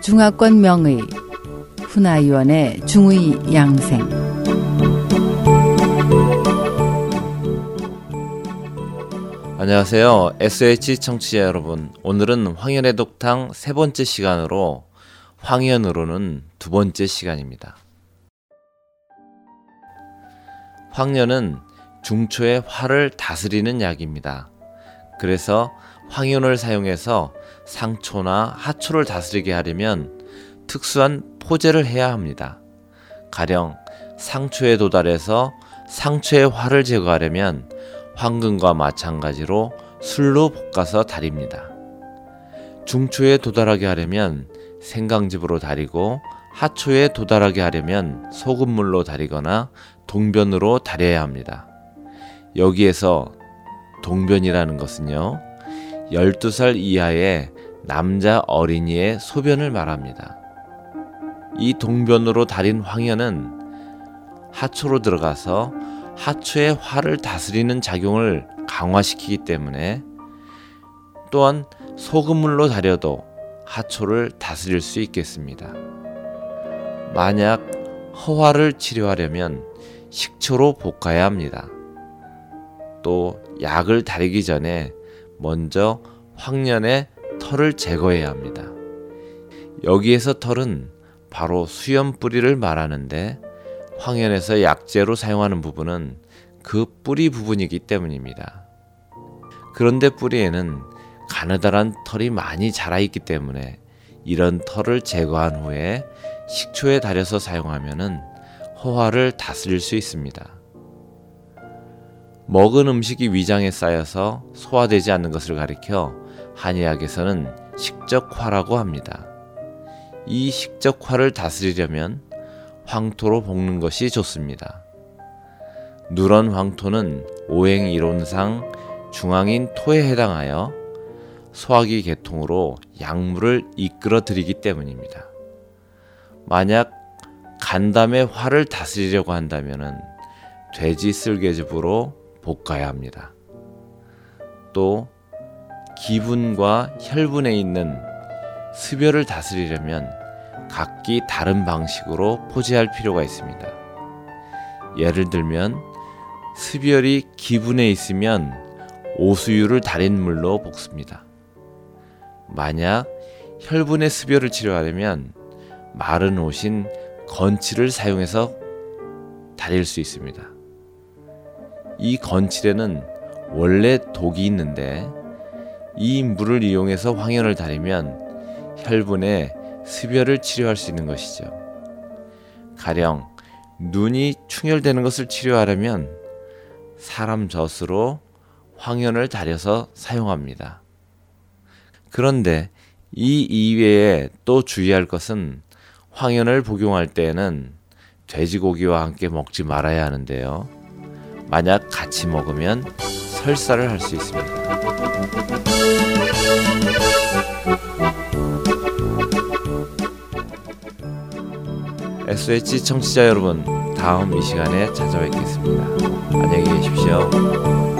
중화권 명의 훈아위원의 중의 양생 안녕하세요. SH 청취자 여러분. 오늘은 황현의 독탕 세 번째 시간으로 황현으로는 두 번째 시간입니다. 황년은 중초의 화를 다스리는 약입니다. 그래서 황현을 사용해서 상초나 하초를 다스리게 하려면 특수한 포제를 해야 합니다. 가령 상초에 도달해서 상초의 화를 제거하려면 황금과 마찬가지로 술로 볶아서 다립니다. 중초에 도달하게 하려면 생강즙으로 다리고 하초에 도달하게 하려면 소금물로 다리거나 동변으로 다려야 합니다. 여기에서 동변이라는 것은요, 12살 이하의 남자 어린이의 소변을 말합니다. 이 동변으로 달인 황현은 하초로 들어가서 하초의 화를 다스리는 작용을 강화시키기 때문에 또한 소금물로 달여도 하초를 다스릴 수 있겠습니다. 만약 허화를 치료하려면 식초로 볶아야 합니다. 또 약을 다리기 전에 먼저 황년의 털을 제거해야 합니다. 여기에서 털은 바로 수염 뿌리를 말하는데 황현에서 약재로 사용하는 부분은 그 뿌리 부분이기 때문입니다. 그런데 뿌리에는 가느다란 털이 많이 자라 있기 때문에 이런 털을 제거한 후에 식초에 달여서 사용하면은 허화를 다스릴 수 있습니다. 먹은 음식이 위장에 쌓여서 소화되지 않는 것을 가리켜 한의학에서는 식적화라고 합니다. 이 식적화를 다스리려면 황토로 볶는 것이 좋습니다. 누런 황토는 오행 이론상 중앙인 토에 해당하여 소화기 계통으로 약물을 이끌어 들이기 때문입니다. 만약 간담의 화를 다스리려고 한다면 돼지 쓸개즙으로 볶아야 합니다. 또 기분과 혈분에 있는 습열을 다스리려면 각기 다른 방식으로 포제할 필요가 있습니다. 예를 들면 습열이 기분에 있으면 오수유를 달인 물로 볶습니다. 만약 혈분의 습열을 치료하려면 마른 옷인 건치를 사용해서 다릴 수 있습니다. 이 건칠에는 원래 독이 있는데 이 물을 이용해서 황현을 다리면 혈분의 습열을 치료할 수 있는 것이죠. 가령 눈이 충혈되는 것을 치료하려면 사람 젖으로 황현을 다려서 사용합니다. 그런데 이 이외에 또 주의할 것은 황현을 복용할 때에는 돼지고기와 함께 먹지 말아야 하는데요. 만약 같이 먹으면 설사를 할 수 있습니다. SH 청취자 여러분, 다음 이 시간에 찾아뵙겠습니다. 안녕히 계십시오.